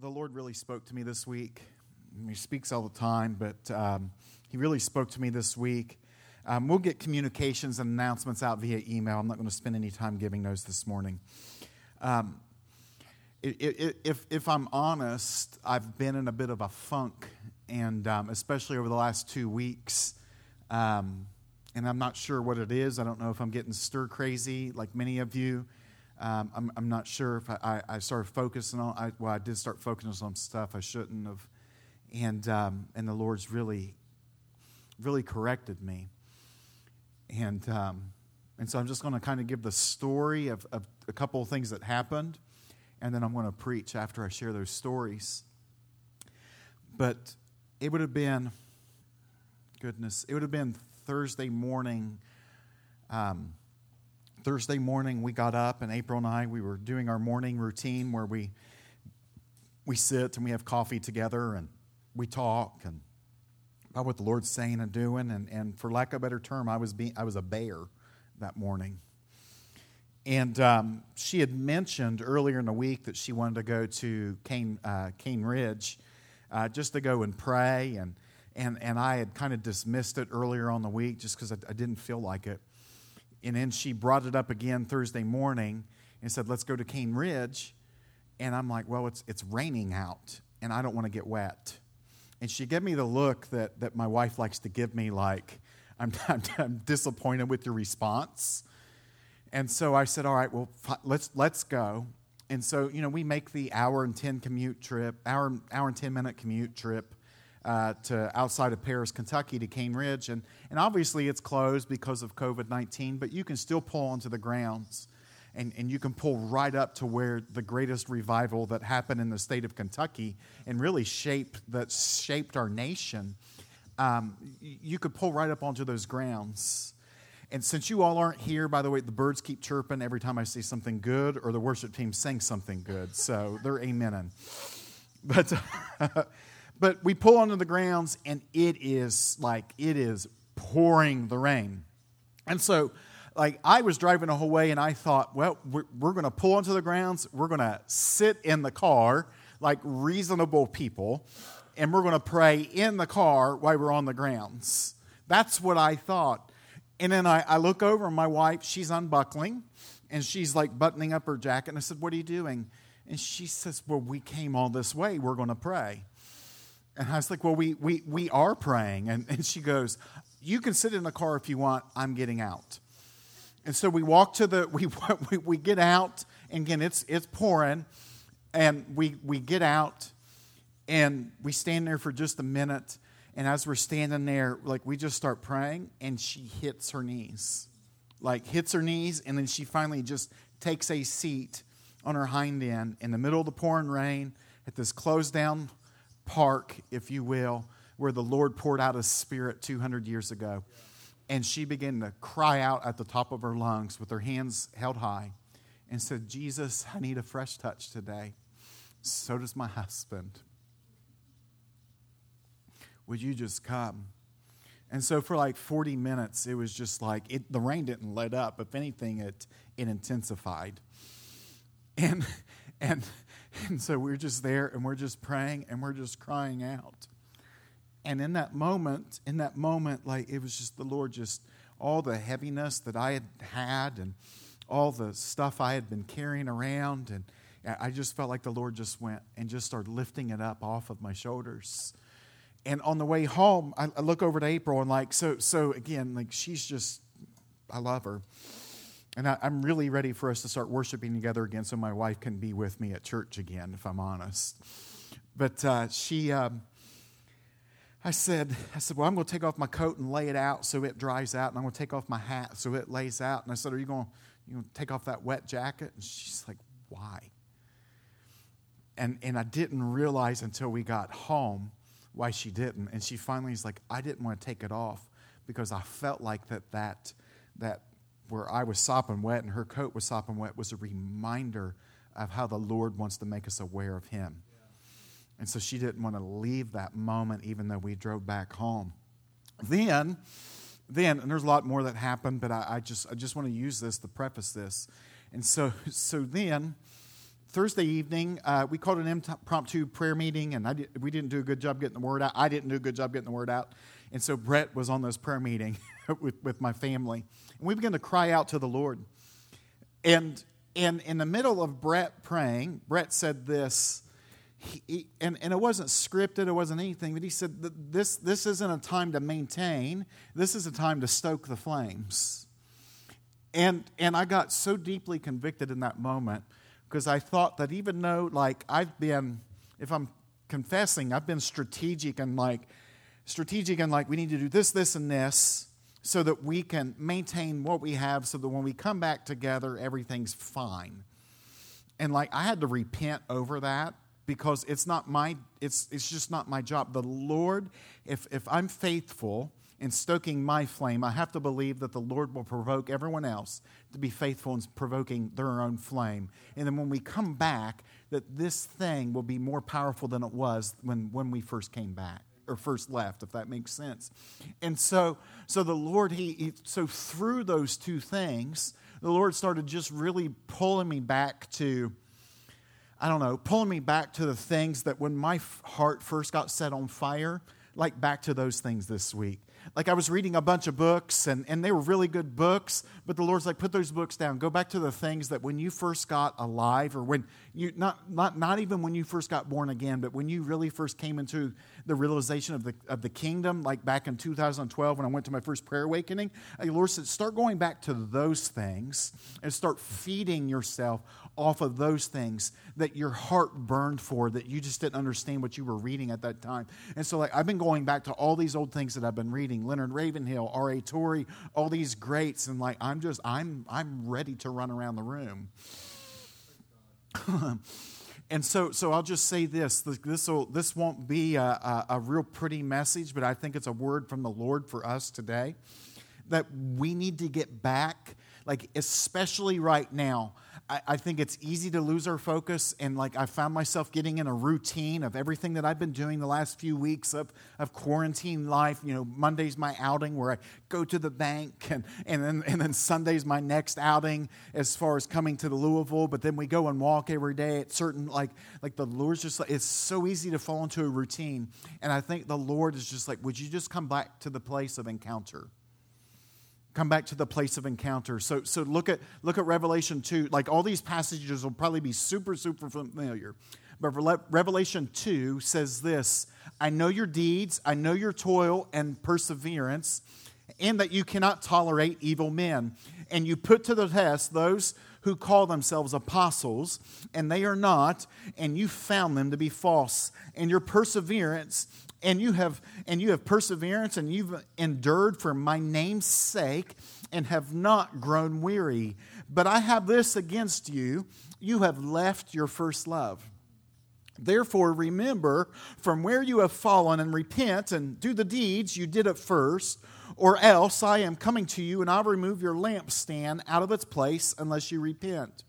the, Lord really spoke to me this week. He speaks all the time, but um, He really spoke to me this week. Um, we'll get communications and announcements out via email. I'm not going to spend any time giving those this morning. Um, it, it, if, if I'm honest, I've been in a bit of a funk, and um, especially over the last two weeks. Um, and I'm not sure what it is. I don't know if I'm getting stir crazy like many of you. Um, I'm, I'm, not sure if I, I, I, started focusing on, I, well, I did start focusing on stuff I shouldn't have. And, um, and the Lord's really, really corrected me. And, um, and so I'm just going to kind of give the story of, of a couple of things that happened. And then I'm going to preach after I share those stories. But it would have been, goodness, it would have been Thursday morning. Um, Thursday morning, we got up, and April and I, we were doing our morning routine where we we sit and we have coffee together and we talk and about what the Lord's saying and doing. And, and for lack of a better term, I was being I was a bear that morning. And um, she had mentioned earlier in the week that she wanted to go to Cane, uh, Cane Ridge uh, just to go and pray. And, and, and I had kind of dismissed it earlier on the week just because I, I didn't feel like it. And then she brought it up again Thursday morning and said, Let's go to Cane Ridge. And I'm like, Well, it's, it's raining out and I don't want to get wet. And she gave me the look that, that my wife likes to give me, like, I'm, I'm, I'm disappointed with your response. And so I said, All right, well, let's, let's go. And so, you know, we make the hour and 10 commute trip, hour, hour and 10 minute commute trip uh, to outside of Paris, Kentucky to Cane Ridge. And, and obviously it's closed because of COVID 19, but you can still pull onto the grounds. And, and you can pull right up to where the greatest revival that happened in the state of Kentucky and really shaped, that shaped our nation. Um, you could pull right up onto those grounds. And since you all aren't here, by the way, the birds keep chirping every time I say something good or the worship team sings something good. So they're amening. But But we pull onto the grounds, and it is like it is pouring the rain. And so, like, I was driving the whole way, and I thought, well, we're, we're going to pull onto the grounds. We're going to sit in the car like reasonable people, and we're going to pray in the car while we're on the grounds. That's what I thought. And then I, I look over, and my wife, she's unbuckling, and she's like buttoning up her jacket. And I said, What are you doing? And she says, Well, we came all this way. We're going to pray. And I was like, well, we, we, we are praying. And, and she goes, you can sit in the car if you want. I'm getting out. And so we walk to the, we, we, we get out. And again, it's, it's pouring. And we, we get out and we stand there for just a minute. And as we're standing there, like we just start praying and she hits her knees. Like hits her knees. And then she finally just takes a seat on her hind end in the middle of the pouring rain at this closed down park, if you will, where the Lord poured out his spirit 200 years ago. And she began to cry out at the top of her lungs with her hands held high and said, Jesus, I need a fresh touch today. So does my husband. Would you just come? And so for like 40 minutes, it was just like it, the rain didn't let up. If anything, it, it intensified. And, and And so we're just there and we're just praying and we're just crying out. And in that moment, in that moment, like it was just the Lord, just all the heaviness that I had had and all the stuff I had been carrying around. And I just felt like the Lord just went and just started lifting it up off of my shoulders. And on the way home, I, look over to April and like, so, so again, like she's just, I love her. And I, am really ready for us to start worshiping together again so my wife can be with me at church again, if I'm honest. But uh, she, um, I said, I said, well, I'm going to take off my coat and lay it out so it dries out, and I'm going to take off my hat so it lays out. And I said, are you going, you going to take off that wet jacket? And she's like, why? And, and I didn't realize until we got home why she didn't. And she finally is like, I didn't want to take it off because I felt like that, that, that where I was sopping wet and her coat was sopping wet was a reminder of how the Lord wants to make us aware of Him. And so she didn't want to leave that moment, even though we drove back home. Then, then, and there's a lot more that happened, but I, I just I just want to use this to preface this. And so so then Thursday evening, uh, we called an impromptu prayer meeting, and did, we didn't do a good job getting the word out. I didn't do a good job getting the word out. And so Brett was on this prayer meeting with, with my family. And we began to cry out to the Lord. And, and in the middle of Brett praying, Brett said this, he, and, and it wasn't scripted, it wasn't anything, but he said, this, this isn't a time to maintain, this is a time to stoke the flames. And, and I got so deeply convicted in that moment because I thought that even though, like, I've been, if I'm confessing, I've been strategic and like, strategic and like, we need to do this, this, and this so that we can maintain what we have so that when we come back together, everything's fine. And like, I had to repent over that because it's not my, it's, it's just not my job. The Lord, if, if I'm faithful, in stoking my flame, I have to believe that the Lord will provoke everyone else to be faithful in provoking their own flame. And then when we come back, that this thing will be more powerful than it was when, when we first came back or first left, if that makes sense. And so, so the Lord, he, he so through those two things, the Lord started just really pulling me back to, I don't know, pulling me back to the things that when my heart first got set on fire, like back to those things this week like I was reading a bunch of books and, and they were really good books, but the Lord's like, put those books down. Go back to the things that when you first got alive or when you, not, not, not even when you first got born again, but when you really first came into the realization of the, of the kingdom, like back in 2012 when I went to my first prayer awakening, the Lord said, start going back to those things and start feeding yourself off of those things that your heart burned for that you just didn't understand what you were reading at that time. And so, like, I've been going back to all these old things that I've been reading Leonard Ravenhill, R.A. Torrey, all these greats. And, like, I'm just, I'm, I'm ready to run around the room. and so, so I'll just say this: this will, this won't be a, a, a, real pretty message, but I think it's a word from the Lord for us today that we need to get back, like especially right now. I, I think it's easy to lose our focus. And like I found myself getting in a routine of everything that I've been doing the last few weeks of, of quarantine life. You know, Monday's my outing where I go to the bank, and, and, then, and then Sunday's my next outing as far as coming to the Louisville. But then we go and walk every day at certain, like, like the Lord's just like, it's so easy to fall into a routine. And I think the Lord is just like, would you just come back to the place of encounter? Come back to the place of encounter. So, so look at look at Revelation 2. Like all these passages will probably be super, super familiar. But Revelation 2 says this I know your deeds, I know your toil and perseverance, and that you cannot tolerate evil men. And you put to the test those who call themselves apostles, and they are not, and you found them to be false. And your perseverance and you have and you have perseverance and you've endured for my name's sake and have not grown weary. But i have this against you. You have left your first love. Therefore remember from where you have fallen and repent and do the deeds you did at first or else i am coming to you and i'll remove your lampstand out of its place unless you repent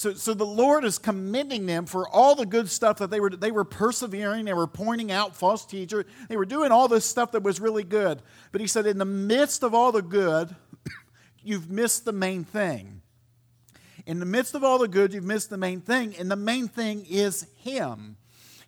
so, so the Lord is commending them for all the good stuff that they were, they were persevering, they were pointing out false teachers, they were doing all this stuff that was really good. But he said, in the midst of all the good, you've missed the main thing. In the midst of all the good, you've missed the main thing, and the main thing is Him.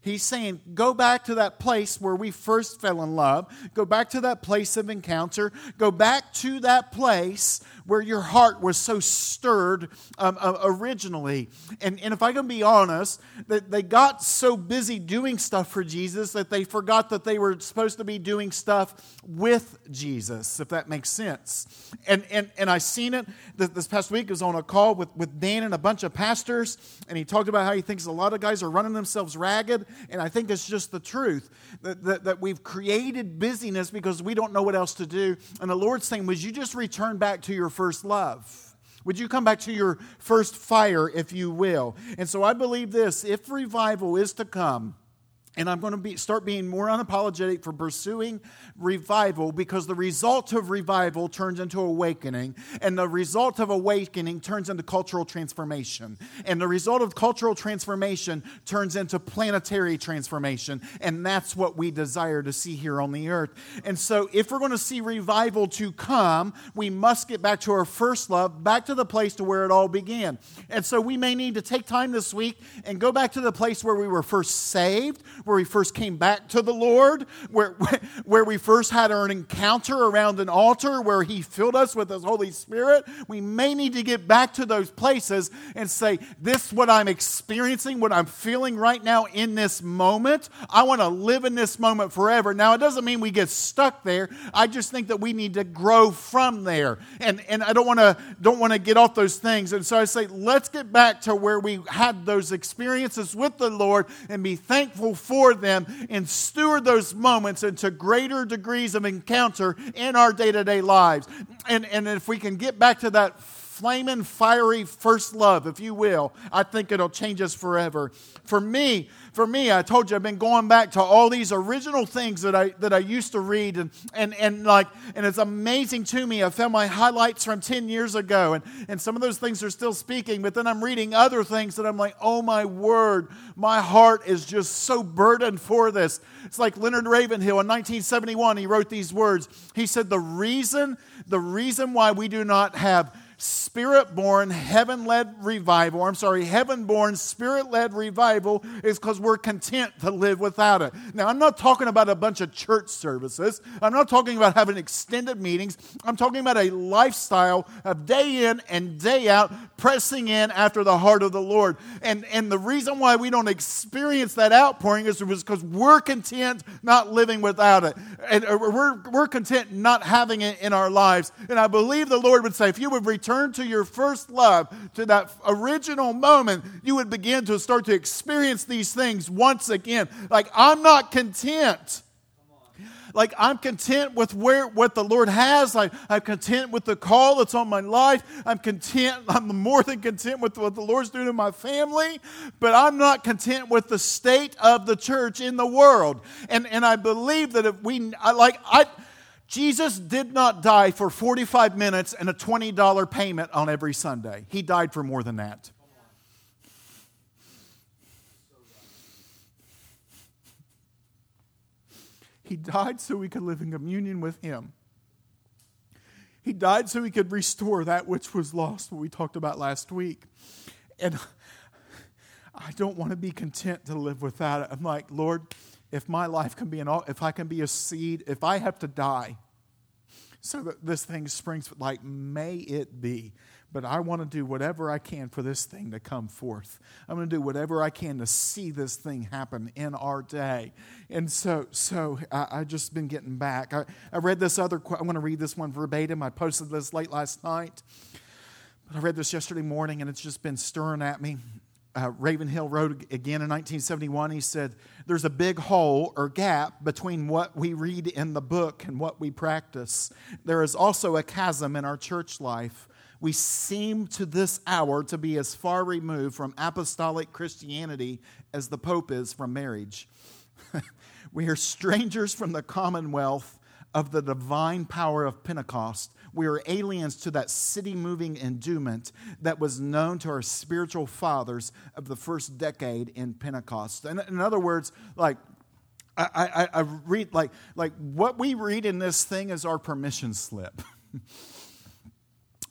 He's saying, go back to that place where we first fell in love. Go back to that place of encounter. Go back to that place where your heart was so stirred um, uh, originally. And, and if I can be honest, that they got so busy doing stuff for Jesus that they forgot that they were supposed to be doing stuff with Jesus, if that makes sense. And, and, and I seen it this past week. I was on a call with, with Dan and a bunch of pastors, and he talked about how he thinks a lot of guys are running themselves ragged and I think it's just the truth that, that, that, we've created busyness because we don't know what else to do. And the Lord's saying, Would you just return back to your first love? Would you come back to your first fire, if you will? And so I believe this if revival is to come, and I'm going to be, start being more unapologetic for pursuing revival because the result of revival turns into awakening, and the result of awakening turns into cultural transformation, and the result of cultural transformation turns into planetary transformation, and that's what we desire to see here on the earth. And so, if we're going to see revival to come, we must get back to our first love, back to the place to where it all began. And so, we may need to take time this week and go back to the place where we were first saved where we first came back to the Lord, where, where we first had our encounter around an altar, where He filled us with His Holy Spirit. We may need to get back to those places and say, This is what I'm experiencing, what I'm feeling right now in this moment. I want to live in this moment forever. Now, it doesn't mean we get stuck there. I just think that we need to grow from there. And, and I don't want to don't want to get off those things. And so I say, let's get back to where we had those experiences with the Lord and be thankful for for them and steward those moments into greater degrees of encounter in our day to day lives. And, and if we can get back to that flaming, fiery first love, if you will, I think it'll change us forever. For me, for me, I told you I've been going back to all these original things that I that I used to read and and, and like and it's amazing to me. I found my highlights from 10 years ago and, and some of those things are still speaking, but then I'm reading other things that I'm like, oh my word, my heart is just so burdened for this. It's like Leonard Ravenhill in 1971, he wrote these words. He said, The reason, the reason why we do not have spirit born, heaven led revival, I'm sorry, heaven born, spirit led revival is because we're content to live without it. Now, I'm not talking about a bunch of church services. I'm not talking about having extended meetings. I'm talking about a lifestyle of day in and day out, pressing in after the heart of the Lord. And, and the reason why we don't experience that outpouring is because we're content not living without it. And uh, we're, we're content not having it in our lives. And I believe the Lord would say, if you would return return to your first love, to that original moment, you would begin to start to experience these things once again. Like, I'm not content. Like i'm content with where what the lord has. I, i'm content with the call that's on my life. I'm content i'm more than content with what the lord's doing in my family but i'm not content with the state of the church in the world. And and i believe that if we I, like i Jesus did not die for 45 minutes and a $20 payment on every Sunday. He died for more than that. He died so we could live in communion with Him. He died so He could restore that which was lost, what we talked about last week. And I don't want to be content to live without it. I'm like, Lord, if my life can be an, if I can be a seed, if I have to die, so that this thing springs, like, may it be. But I want to do whatever I can for this thing to come forth. I'm going to do whatever I can to see this thing happen in our day. And so, so I, I just been getting back. I, I read this other. I'm going to read this one verbatim. I posted this late last night, but I read this yesterday morning, and it's just been stirring at me uh, Ravenhill wrote again in 1971. He said, There's a big hole or gap between what we read in the book and what we practice. There is also a chasm in our church life. We seem to this hour to be as far removed from apostolic Christianity as the Pope is from marriage. we are strangers from the commonwealth of the divine power of Pentecost we are aliens to that city moving endowment that was known to our spiritual fathers of the first decade in Pentecost. And in other words, like, I, I, I read like like what we read in this thing is our permission slip.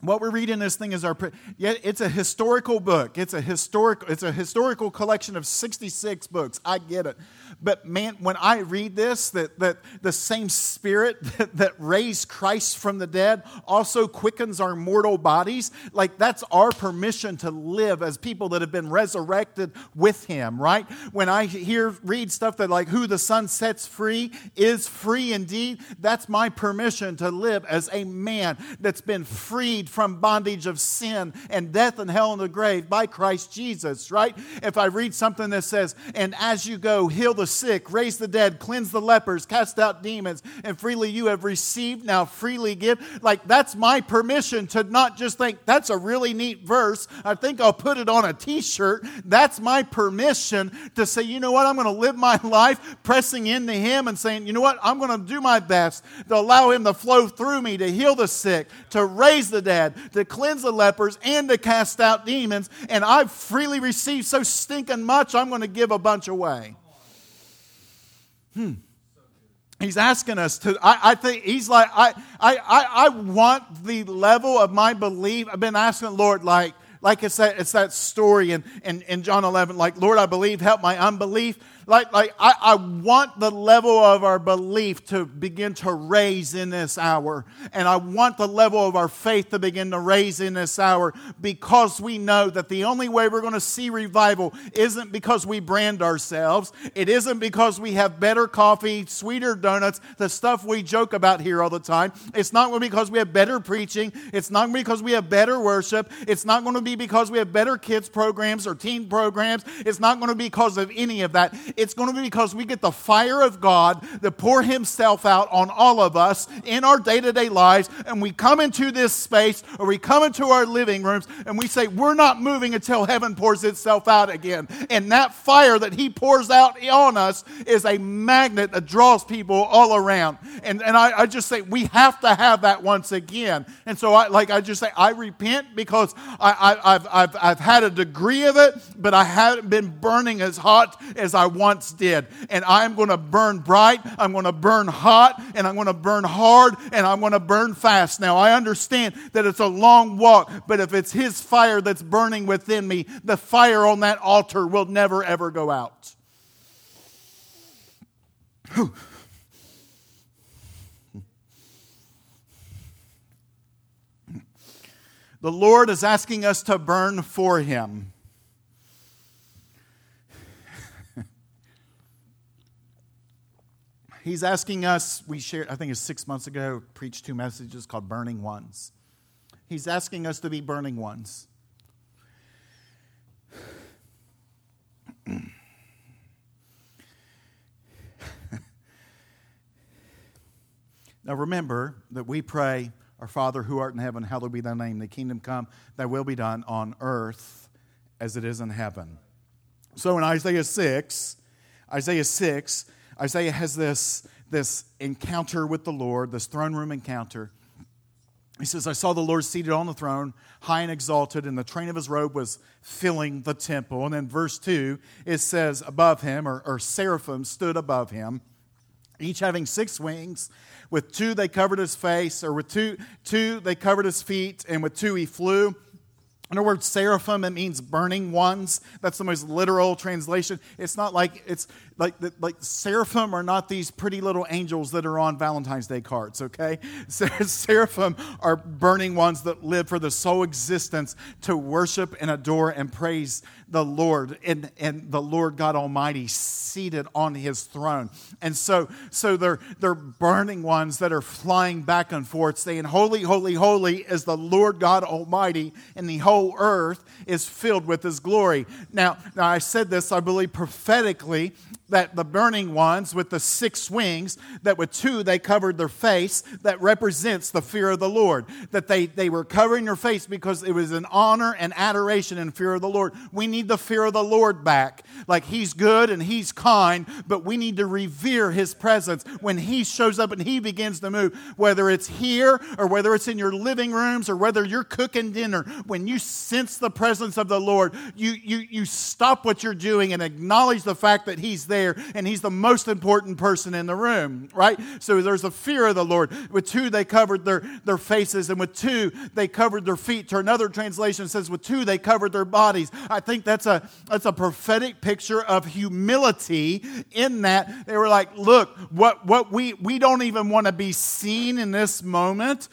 what we read in this thing is our yeah, it's a historical book. It's a historic it's a historical collection of 66 books. I get it. But man, when I read this, that, that the same spirit that, that raised Christ from the dead also quickens our mortal bodies, like that's our permission to live as people that have been resurrected with him, right? When I hear, read stuff that like who the Son sets free is free indeed, that's my permission to live as a man that's been freed from bondage of sin and death and hell and the grave by Christ Jesus, right? If I read something that says, and as you go, heal the sick, raise the dead, cleanse the lepers, cast out demons, and freely you have received, now freely give. Like, that's my permission to not just think, that's a really neat verse. I think I'll put it on a t shirt. That's my permission to say, you know what, I'm going to live my life pressing into Him and saying, you know what, I'm going to do my best to allow Him to flow through me, to heal the sick, to raise the dead, to cleanse the lepers, and to cast out demons. And I've freely received so stinking much, I'm going to give a bunch away. Hmm. He's asking us to, I, I think he's like, I, I, I, I want the level of my belief. I've been asking Lord, like, like it's that, it's that story in, in, in John 11, like, Lord, I believe, help my unbelief like, like I, I want the level of our belief to begin to raise in this hour. And I want the level of our faith to begin to raise in this hour because we know that the only way we're going to see revival isn't because we brand ourselves. It isn't because we have better coffee, sweeter donuts, the stuff we joke about here all the time. It's not because we have better preaching. It's not because we have better worship. It's not going to be because we have better kids programs or teen programs. It's not going to be because of any of that. It's going to be because we get the fire of God that pour Himself out on all of us in our day to day lives. And we come into this space or we come into our living rooms and we say, We're not moving until heaven pours itself out again. And that fire that He pours out on us is a magnet that draws people all around. And, and I, I just say, We have to have that once again. And so, I, like I just say, I repent because I, I, I've, I've, I've had a degree of it, but I haven't been burning as hot as I once did. And I'm going to burn bright, I'm going to burn hot, and I'm going to burn hard, and I'm going to burn fast. Now, I understand that it's a long walk, but if it's His fire that's burning within me, the fire on that altar will never, ever go out. The Lord is asking us to burn for Him. He's asking us, we shared, I think it's six months ago, preached two messages called Burning Ones. He's asking us to be burning ones. now remember that we pray, Our Father who art in heaven, hallowed be thy name, the kingdom come, thy will be done on earth as it is in heaven. So in Isaiah 6, Isaiah 6, Isaiah has this, this encounter with the Lord, this throne room encounter. He says, I saw the Lord seated on the throne, high and exalted, and the train of his robe was filling the temple. And then verse 2, it says, above him, or, or seraphim stood above him, each having six wings. With two they covered his face, or with two, two they covered his feet, and with two he flew. In other words, seraphim, it means burning ones. That's the most literal translation. It's not like it's like like seraphim are not these pretty little angels that are on Valentine's Day cards, okay? Seraphim are burning ones that live for the sole existence to worship and adore and praise the Lord and, and the Lord God Almighty seated on his throne. And so, so they're, they're burning ones that are flying back and forth, saying, Holy, holy, holy is the Lord God Almighty, and the whole earth is filled with his glory. Now, now I said this, I believe, prophetically that the burning ones with the six wings, that with two they covered their face, that represents the fear of the Lord. That they, they were covering their face because it was an honor and adoration and fear of the Lord. We need the fear of the Lord back. Like He's good and He's kind, but we need to revere His presence when He shows up and He begins to move. Whether it's here or whether it's in your living rooms or whether you're cooking dinner, when you sense the presence of the Lord, you, you, you stop what you're doing and acknowledge the fact that He's there there and he's the most important person in the room, right? So there's a fear of the Lord. With two, they covered their, their faces, and with two, they covered their feet. To another translation says, with two, they covered their bodies. I think that's a, that's a prophetic picture of humility in that they were like, look, what, what we, we don't even want to be seen in this moment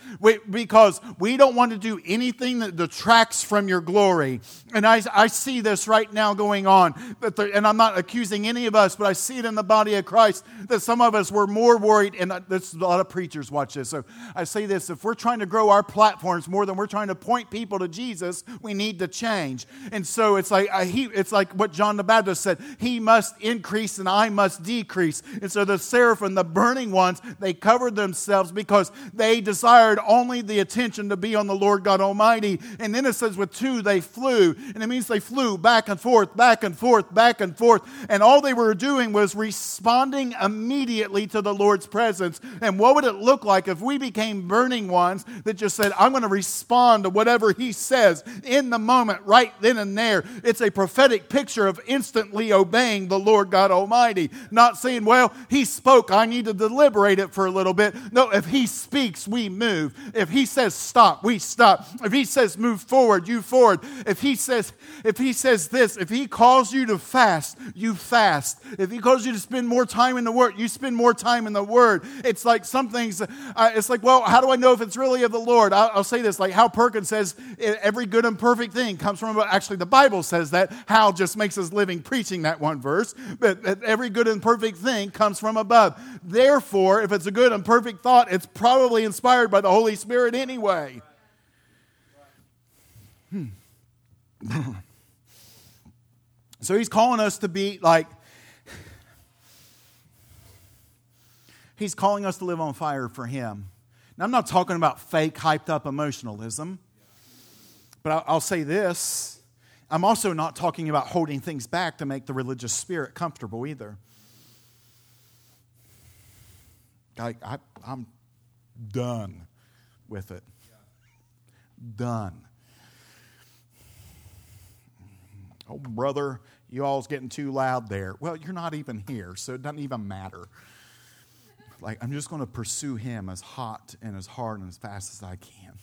because we don't want to do anything that detracts from your glory. And I, I see this right now going on. There, and I'm not accusing any of us, but I see it in the body of Christ that some of us were more worried. And there's a lot of preachers watch this. So I say this if we're trying to grow our platforms more than we're trying to point people to Jesus, we need to change. And so it's like, uh, he, it's like what John the Baptist said He must increase and I must decrease. And so the seraphim, the burning ones, they covered themselves because they desired only the attention to be on the Lord God Almighty. And then it says, with two, they flew. And it means they flew back and forth, back and forth, back and forth. And all they were doing was responding immediately to the Lord's presence. And what would it look like if we became burning ones that just said, I'm going to respond to whatever He says in the moment, right then and there? It's a prophetic picture of instantly obeying the Lord God Almighty. Not saying, well, He spoke, I need to deliberate it for a little bit. No, if He speaks, we move. If He says stop, we stop. If He says move forward, you forward. If He says, if He says this, if He calls you to fast, you fast. If He calls you to spend more time in the Word, you spend more time in the Word. It's like some things, uh, it's like, well, how do I know if it's really of the Lord? I'll, I'll say this, like Hal Perkins says, every good and perfect thing comes from, above. actually, the Bible says that. Hal just makes his living preaching that one verse, but every good and perfect thing comes from above. Therefore, if it's a good and perfect thought, it's probably inspired by the Holy Spirit anyway. Hmm. so he's calling us to be like, he's calling us to live on fire for him. Now, I'm not talking about fake, hyped up emotionalism, but I'll say this. I'm also not talking about holding things back to make the religious spirit comfortable either. I, I, I'm done with it. Done. Oh, brother, you all's getting too loud there. Well, you're not even here, so it doesn't even matter. Like, I'm just going to pursue him as hot and as hard and as fast as I can.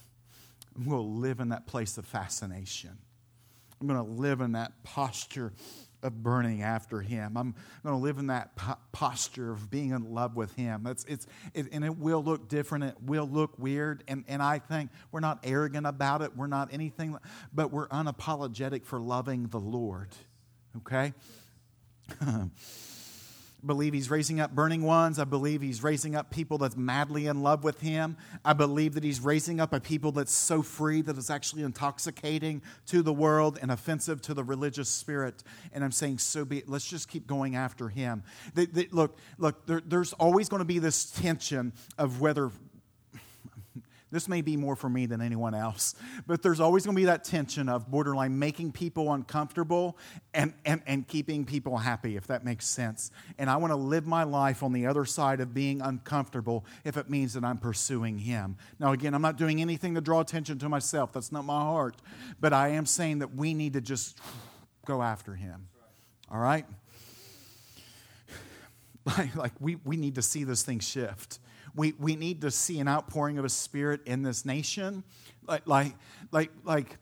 I'm going to live in that place of fascination. I'm going to live in that posture of burning after him. I'm going to live in that po- posture of being in love with him. It's, it's, it, and it will look different. It will look weird. And, and I think we're not arrogant about it. We're not anything, but we're unapologetic for loving the Lord. Okay? believe he's raising up burning ones. I believe he's raising up people that's madly in love with him. I believe that he's raising up a people that's so free that it's actually intoxicating to the world and offensive to the religious spirit. And I'm saying, so be it. Let's just keep going after him. They, they, look, look, there, there's always going to be this tension of whether this may be more for me than anyone else, but there's always going to be that tension of borderline making people uncomfortable and, and, and keeping people happy, if that makes sense. And I want to live my life on the other side of being uncomfortable if it means that I'm pursuing Him. Now, again, I'm not doing anything to draw attention to myself, that's not my heart, but I am saying that we need to just go after Him. All right? Like, we, we need to see this thing shift we, we need to see an outpouring of a spirit in this nation. Like, like, like, like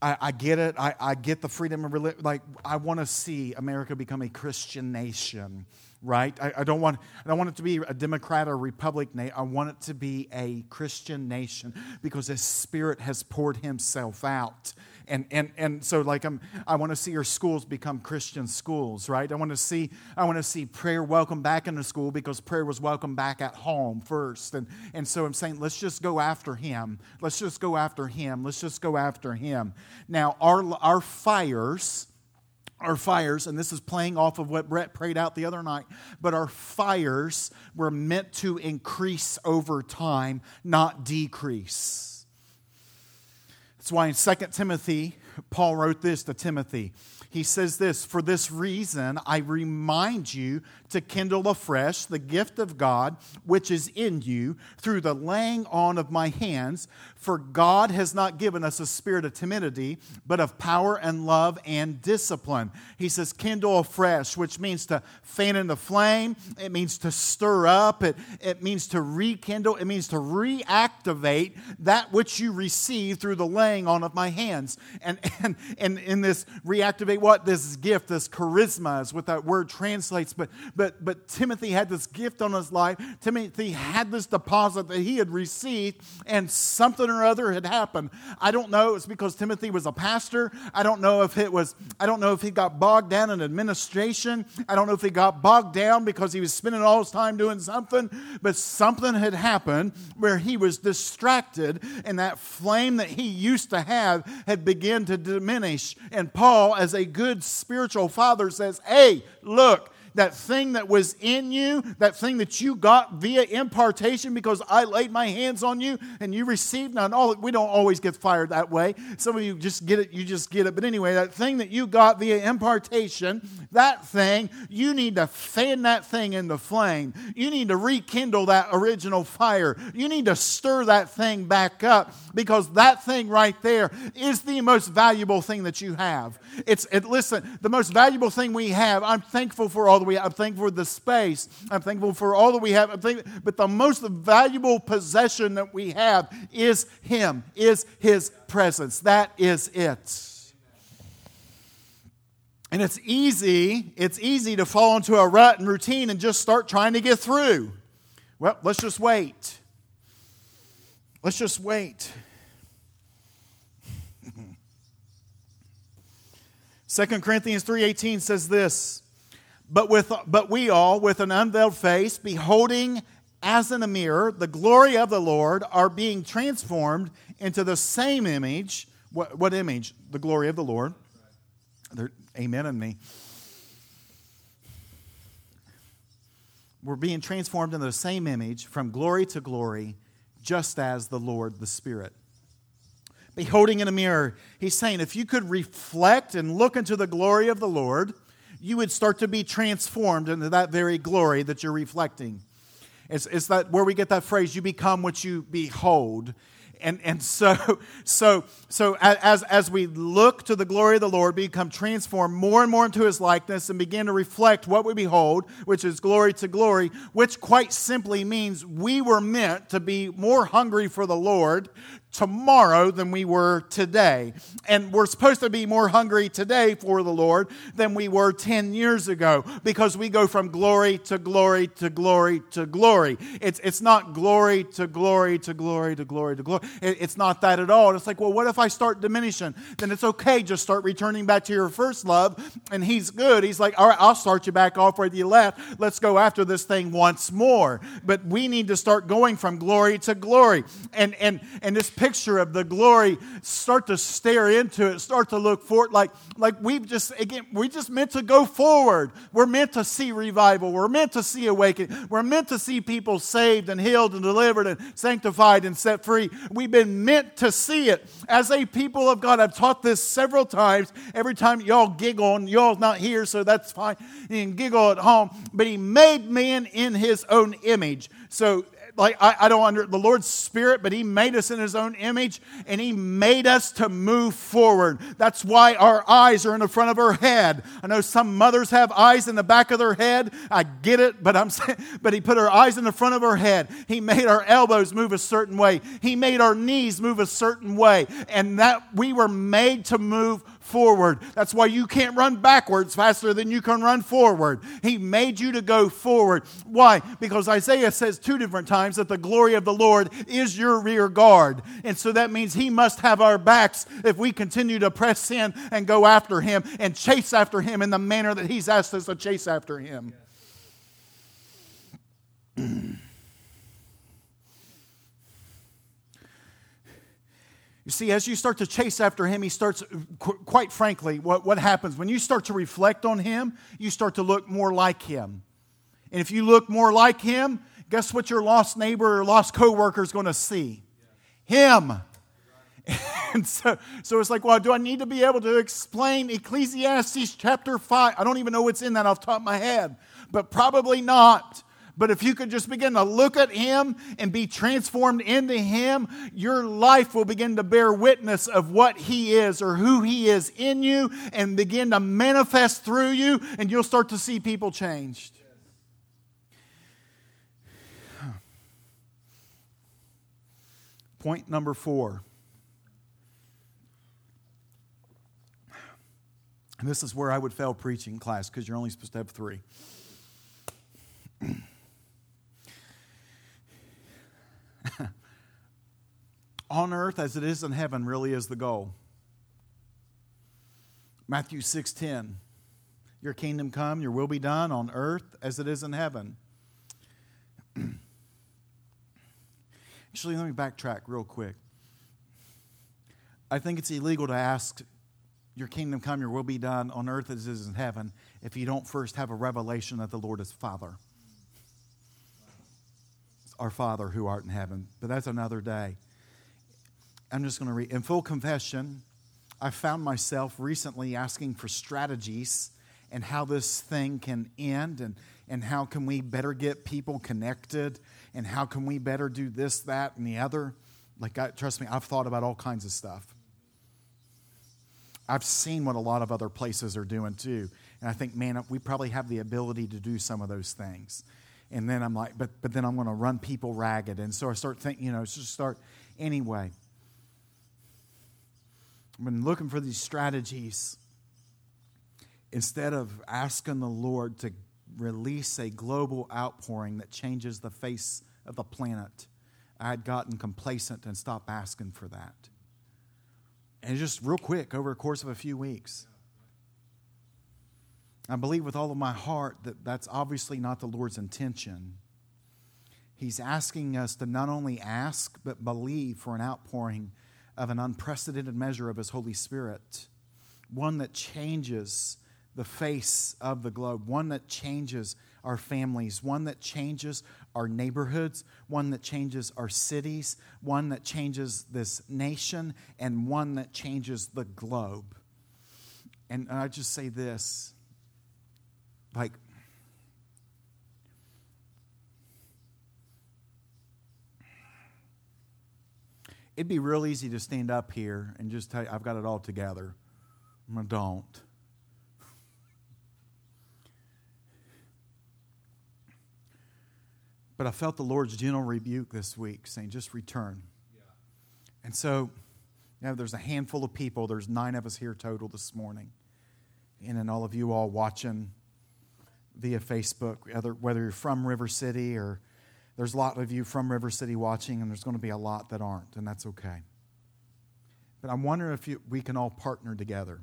I, I get it. I, I get the freedom of religion. Like, I want to see America become a Christian nation right? I, I, don't want, I don't want it to be a Democrat or Republic. I want it to be a Christian nation because His Spirit has poured Himself out and and and so like I'm, I want to see our schools become Christian schools, right? I want to see I want to see prayer welcome back into school because prayer was welcome back at home first, and and so I'm saying let's just go after Him. Let's just go after Him. Let's just go after Him. Now our our fires our fires, and this is playing off of what Brett prayed out the other night, but our fires were meant to increase over time, not decrease. That's why in 2 Timothy, Paul wrote this to Timothy. He says this For this reason, I remind you to kindle afresh the gift of God which is in you through the laying on of my hands. For God has not given us a spirit of timidity, but of power and love and discipline. He says, kindle afresh, which means to fan in the flame. It means to stir up. It, it means to rekindle. It means to reactivate that which you receive through the laying on of my hands. And, and, and in this reactivate, what this gift, this charisma is what that word translates. But, but, but Timothy had this gift on his life. Timothy had this deposit that he had received, and something or other had happened. I don't know. It's because Timothy was a pastor. I don't know if it was, I don't know if he got bogged down in administration. I don't know if he got bogged down because he was spending all his time doing something, but something had happened where he was distracted, and that flame that he used to have had begun to diminish. And Paul, as a good spiritual father, says, Hey, look, that thing that was in you, that thing that you got via impartation because I laid my hands on you and you received. Now, all, we don't always get fired that way. Some of you just get it, you just get it. But anyway, that thing that you got via impartation, that thing, you need to fan that thing in the flame. You need to rekindle that original fire. You need to stir that thing back up because that thing right there is the most valuable thing that you have. It's, it, listen, the most valuable thing we have, I'm thankful for all that we have. I'm thankful for the space. I'm thankful for all that we have. I'm thankful, but the most valuable possession that we have is Him, is His presence. That is it. And it's easy, it's easy to fall into a rut and routine and just start trying to get through. Well, let's just wait. Let's just wait. 2 Corinthians 3:18 says this, but with but we all with an unveiled face beholding as in a mirror the glory of the Lord are being transformed into the same image. What, what image? The glory of the Lord. Amen and me. We're being transformed into the same image from glory to glory, just as the Lord, the Spirit beholding in a mirror. He's saying if you could reflect and look into the glory of the Lord, you would start to be transformed into that very glory that you're reflecting. It's, it's that where we get that phrase, you become what you behold. And, and so, so, so as, as we look to the glory of the Lord, become transformed more and more into his likeness and begin to reflect what we behold, which is glory to glory, which quite simply means we were meant to be more hungry for the Lord, tomorrow than we were today. And we're supposed to be more hungry today for the Lord than we were 10 years ago because we go from glory to glory to glory to glory. It's, it's not glory to glory to glory to glory to glory. It, it's not that at all. It's like, well, what if I start diminishing? Then it's okay. Just start returning back to your first love. And He's good. He's like, all right, I'll start you back off where you left. Let's go after this thing once more. But we need to start going from glory to glory. And, and, and this picture of the glory, start to stare into it, start to look forward. Like, like we've just, again, we just meant to go forward. We're meant to see revival. We're meant to see awakening. We're meant to see people saved and healed and delivered and sanctified and set free. We've been meant to see it. As a people of God, I've taught this several times. Every time y'all giggle, and y'all's not here, so that's fine. You can giggle at home. But He made man in His own image. So like I, I, don't under the Lord's Spirit, but He made us in His own image and He made us to move forward. That's why our eyes are in the front of our head. I know some mothers have eyes in the back of their head. I get it, but I'm saying, but He put our eyes in the front of our head. He made our elbows move a certain way. He made our knees move a certain way, and that we were made to move forward. That's why you can't run backwards faster than you can run forward. He made you to go forward. Why? Because Isaiah says two different times that the glory of the Lord is your rear guard. And so that means He must have our backs if we continue to press in and go after Him and chase after Him in the manner that He's asked us to chase after Him. You see, as you start to chase after him, he starts, qu- quite frankly, what, what happens when you start to reflect on him, you start to look more like him. And if you look more like him, guess what your lost neighbor or lost coworker is going to see? Him. And so, so it's like, well, do I need to be able to explain Ecclesiastes chapter 5? I don't even know what's in that off top of my head, but probably not. But if you could just begin to look at Him and be transformed into Him, your life will begin to bear witness of what He is or who He is in you and begin to manifest through you, and you'll start to see people changed. Point number four. And this is where I would fail preaching class because you're only supposed to have three. on earth as it is in heaven really is the goal. Matthew 6:10 Your kingdom come, your will be done on earth as it is in heaven. Actually, let me backtrack real quick. I think it's illegal to ask your kingdom come, your will be done on earth as it is in heaven if you don't first have a revelation that the Lord is Father. Our Father who art in heaven. But that's another day. I'm just going to read. In full confession, I found myself recently asking for strategies and how this thing can end and, and how can we better get people connected and how can we better do this, that, and the other. Like, I, trust me, I've thought about all kinds of stuff. I've seen what a lot of other places are doing too. And I think, man, we probably have the ability to do some of those things. And then I'm like, but, but then I'm going to run people ragged. And so I start thinking, you know, just start anyway. I've been looking for these strategies instead of asking the Lord to release a global outpouring that changes the face of the planet. I had gotten complacent and stopped asking for that. And just real quick, over a course of a few weeks. I believe with all of my heart that that's obviously not the Lord's intention. He's asking us to not only ask, but believe for an outpouring of an unprecedented measure of His Holy Spirit, one that changes the face of the globe, one that changes our families, one that changes our neighborhoods, one that changes our cities, one that changes this nation, and one that changes the globe. And I just say this like, It'd be real easy to stand up here and just tell you, I've got it all together. I don't. But I felt the Lord's gentle rebuke this week saying, just return. Yeah. And so, you know, there's a handful of people. There's nine of us here total this morning. And then all of you all watching via Facebook, whether you're from River City or there's a lot of you from River City watching, and there's going to be a lot that aren't, and that's okay. But I'm wondering if you, we can all partner together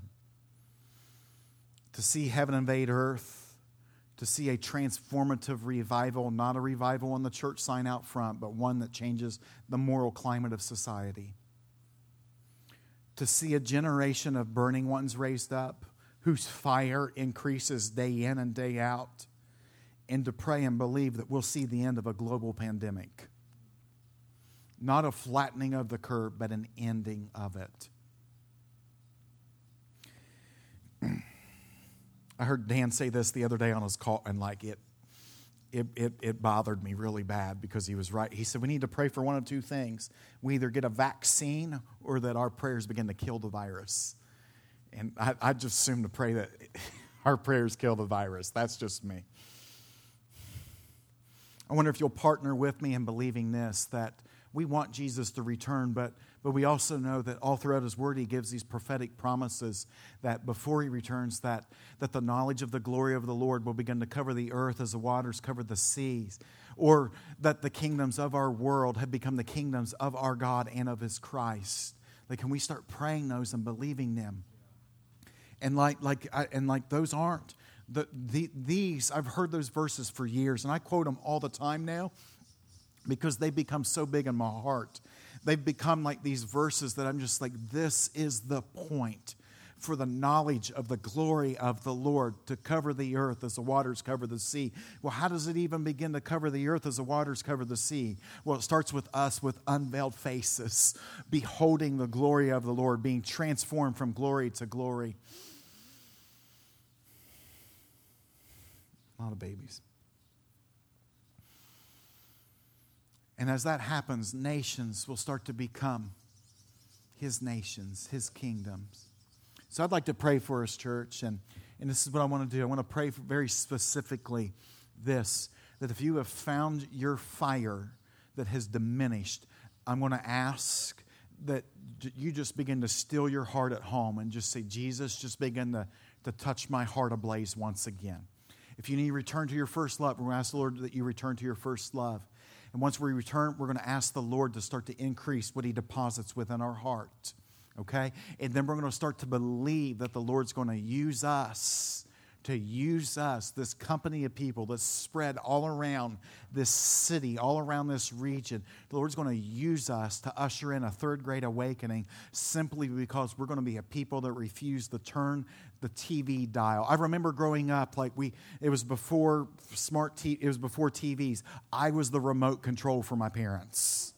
to see heaven invade earth, to see a transformative revival, not a revival on the church sign out front, but one that changes the moral climate of society. To see a generation of burning ones raised up whose fire increases day in and day out and to pray and believe that we'll see the end of a global pandemic. Not a flattening of the curve, but an ending of it. I heard Dan say this the other day on his call, and like it, it, it, it, bothered me really bad because he was right. He said, We need to pray for one of two things. We either get a vaccine or that our prayers begin to kill the virus. And I, I just assume to pray that our prayers kill the virus. That's just me. I wonder if you'll partner with me in believing this that we want Jesus to return, but, but we also know that all throughout his word he gives these prophetic promises that before he returns that, that the knowledge of the glory of the Lord will begin to cover the earth as the waters cover the seas, or that the kingdoms of our world have become the kingdoms of our God and of his Christ. Like, can we start praying those and believing them? And like, like, and like those aren't the, the, these, I've heard those verses for years, and I quote them all the time now because they become so big in my heart. They've become like these verses that I'm just like, this is the point for the knowledge of the glory of the Lord to cover the earth as the waters cover the sea. Well, how does it even begin to cover the earth as the waters cover the sea? Well, it starts with us with unveiled faces, beholding the glory of the Lord, being transformed from glory to glory. A lot of babies. And as that happens, nations will start to become his nations, his kingdoms. So I'd like to pray for us, church, and, and this is what I want to do. I want to pray very specifically this that if you have found your fire that has diminished, I'm going to ask that you just begin to still your heart at home and just say, Jesus, just begin to to touch my heart ablaze once again. If you need to return to your first love, we're going to ask the Lord that you return to your first love. And once we return, we're going to ask the Lord to start to increase what He deposits within our heart. Okay? And then we're going to start to believe that the Lord's going to use us to use us, this company of people that's spread all around this city, all around this region. The Lord's going to use us to usher in a third great awakening simply because we're going to be a people that refuse to turn the TV dial. I remember growing up, like we, it was before smart, t- it was before TVs. I was the remote control for my parents.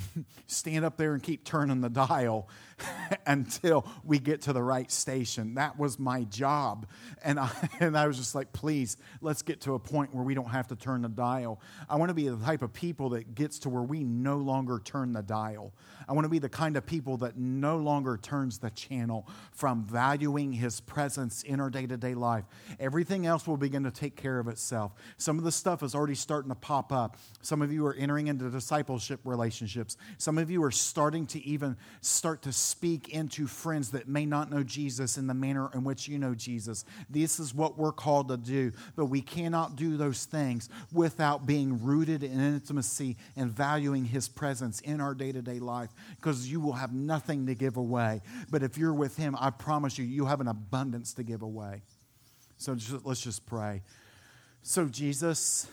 stand up there and keep turning the dial until we get to the right station. That was my job. And I, and I was just like, please, let's get to a point where we don't have to turn the dial. I want to be the type of people that gets to where we no longer turn the dial. I want to be the kind of people that no longer turns the channel from valuing his presence in our day to day life. Everything else will begin to take care of itself. Some of the stuff is already starting to pop up. Some of you are entering into discipleship relationships. Some of you are starting to even start to speak into friends that may not know Jesus in the manner in which you know Jesus. This is what we're called to do, but we cannot do those things without being rooted in intimacy and valuing his presence in our day to day life because you will have nothing to give away. But if you're with Him, I promise you, you have an abundance to give away. So just, let's just pray. So, Jesus,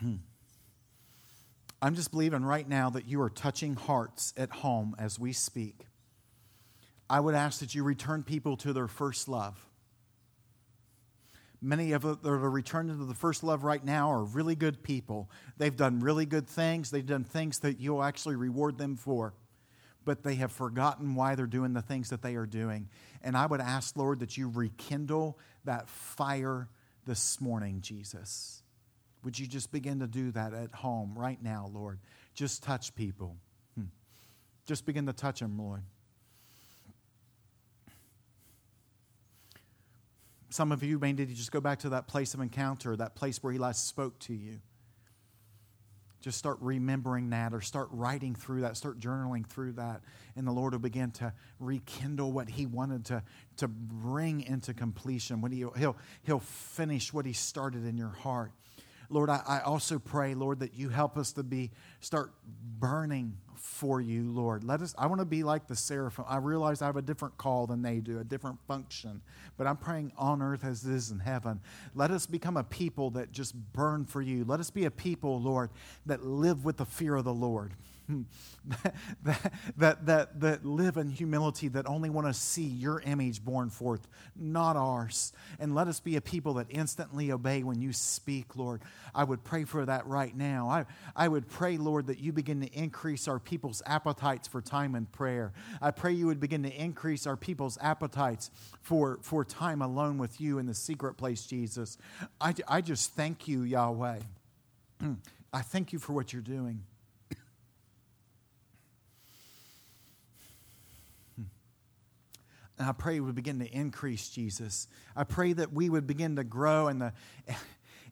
I'm just believing right now that you are touching hearts at home as we speak. I would ask that you return people to their first love. Many of them that are returning to the first love right now are really good people. They've done really good things. They've done things that you'll actually reward them for. But they have forgotten why they're doing the things that they are doing. And I would ask, Lord, that you rekindle that fire this morning, Jesus. Would you just begin to do that at home right now, Lord? Just touch people. Hmm. Just begin to touch them, Lord. Some of you may need to just go back to that place of encounter, that place where He last spoke to you. Just start remembering that or start writing through that, start journaling through that. And the Lord will begin to rekindle what He wanted to, to bring into completion. When he, he'll, he'll finish what He started in your heart. Lord, I, I also pray, Lord, that you help us to be start burning for you, Lord. Let us I want to be like the seraphim. I realize I have a different call than they do, a different function. But I'm praying on earth as it is in heaven. Let us become a people that just burn for you. Let us be a people, Lord, that live with the fear of the Lord. that, that, that, that live in humility, that only want to see your image born forth, not ours. And let us be a people that instantly obey when you speak, Lord. I would pray for that right now. I, I would pray, Lord, that you begin to increase our people's appetites for time and prayer. I pray you would begin to increase our people's appetites for, for time alone with you in the secret place, Jesus. I, I just thank you, Yahweh. I thank you for what you're doing. And I pray we begin to increase, Jesus. I pray that we would begin to grow in the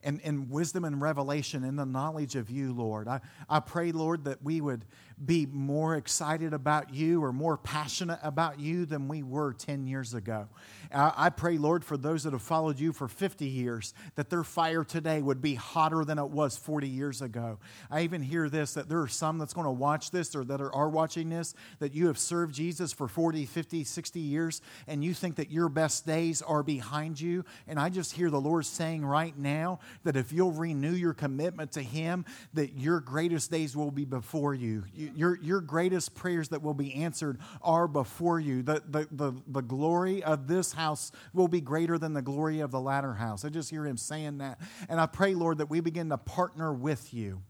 in, in wisdom and revelation in the knowledge of you, Lord. I, I pray, Lord, that we would be more excited about you or more passionate about you than we were 10 years ago. I, I pray, Lord, for those that have followed you for 50 years, that their fire today would be hotter than it was 40 years ago. I even hear this that there are some that's going to watch this or that are, are watching this that you have served Jesus for 40, 50, 60 years, and you think that your best days are behind you. And I just hear the Lord saying right now that if you'll renew your commitment to Him, that your greatest days will be before you. you your, your greatest prayers that will be answered are before you. The, the, the, the glory of this house will be greater than the glory of the latter house. I just hear him saying that. And I pray, Lord, that we begin to partner with you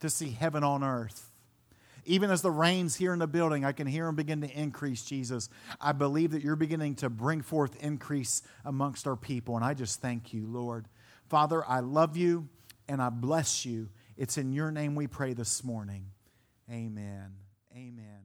to see heaven on earth. Even as the rains here in the building, I can hear them begin to increase, Jesus. I believe that you're beginning to bring forth increase amongst our people. And I just thank you, Lord. Father, I love you and I bless you. It's in your name we pray this morning. Amen. Amen.